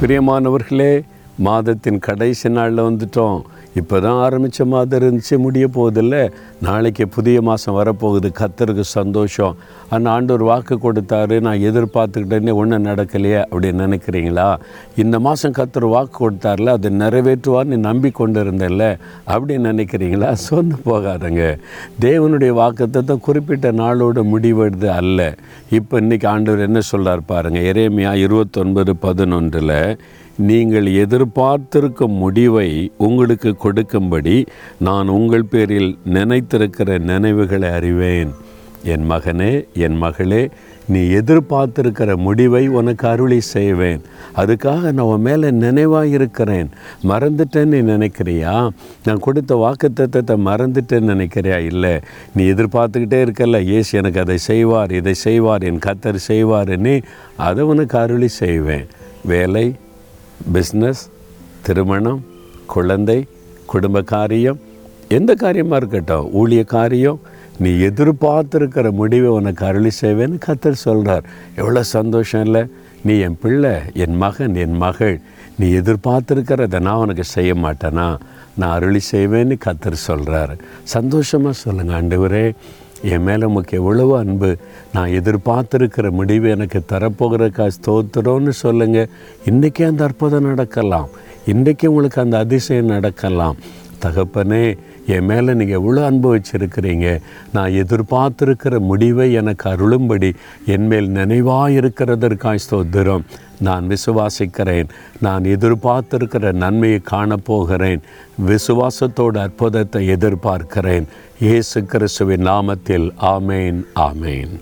பிரியமானவர்களே மாதத்தின் கடைசி நாளில் வந்துட்டோம். இப்போ தான் ஆரம்பித்த மாதம் இருந்துச்சு முடிய போகுதில்ல. நாளைக்கு புதிய மாதம் வரப்போகுது கத்தருக்கு சந்தோஷம். அந்த ஆண்டவர் வாக்கு கொடுத்தாரு நான் எதிர்பார்த்துக்கிட்டேனே ஒன்றும் நடக்கலையே அப்படின்னு நினைக்கிறீங்களா? இந்த மாதம் கத்தர் வாக்கு கொடுத்தார்ல அதை நிறைவேற்றுவான்னு நம்பி கொண்டு இருந்தேன்ல அப்படின்னு நினைக்கிறீங்களா? சொந்து போகாதங்க. தேவனுடைய வாக்குத்தத்தை குறிப்பிட்ட நாளோட முடிவெடுது அல்ல. இப்போ இன்றைக்கி ஆண்டவர் என்ன சொல்கிறார் பாருங்க இறைமையாக இருபத்தொன்பது பதினொன்றில் நீங்கள் எதிர்பார்த்திருக்கும் முடிவை உங்களுக்கு கொடுக்கும்படி நான் உங்கள் பேரில் நினைத்திருக்கிற நினைவுகளை அறிவேன். என் மகனே என் மகளே நீ எதிர்பார்த்திருக்கிற முடிவை உனக்கு அருளி செய்வேன். அதுக்காக நான் உன் மேலே நினைவாக இருக்கிறேன். மறந்துட்டேன்னு நீ நினைக்கிறியா? நான் கொடுத்த வாக்குத்தத்தத்தை மறந்துட்டேன்னு நினைக்கிறியா? இல்லை. நீ எதிர்பார்த்துக்கிட்டே இருக்கல ஏசு எனக்கு அதை செய்வார் இதை செய்வார் என் கத்தர் செய்வாருன்னு அதை உனக்கு அருளி செய்வேன். வேலை பிஸ்னஸ் திருமணம் குழந்தை குடும்ப காரியம் எந்த காரியமாக இருக்கட்டும் ஊழிய காரியம் நீ எதிர்பார்த்துருக்கிற முடிவை உனக்கு அருளி செய்வேன்னு கத்தர் சொல்கிறார் எவ்வளோ சந்தோஷம் இல்லை? நீ என் பிள்ளை என் மகன் என் மகள். நீ எதிர்பார்த்துருக்கிறத நான் உனக்கு செய்ய மாட்டேனா? நான் அருளி செய்வேன்னு கத்தர் சொல்கிறாரு சந்தோஷமாக சொல்லுங்கள் ஆண்டவரே. என் மேலே உமக்கு எவ்வளவு அன்பு. நான் எதிர்பார்த்துருக்கிற முடிவு எனக்கு தரப்போகிறக்கா ஸ்தோத்திரம்னு சொல்லுங்கள் இன்றைக்கே அந்த அற்புதம் நடக்கலாம். இன்றைக்கே உங்களுக்கு அந்த அதிசயம் நடக்கலாம். தகப்பனே என் மேலே நீங்கள் எவ்வளோ அனுபவிச்சிருக்கிறீங்க நான் எதிர்பார்த்துருக்கிற முடிவை எனக்கு அருளும்படி என்மேல் நினைவாக இருக்கிறதற்காய் ஸ்தோத்திரம். நான் விசுவாசிக்கிறேன். நான் எதிர்பார்த்திருக்கிற நன்மையை காணப்போகிறேன். விசுவாசத்தோட அற்புதத்தை எதிர்பார்க்கிறேன். இயேசு கிறிஸ்துவின் நாமத்தில் ஆமேன் ஆமேன்.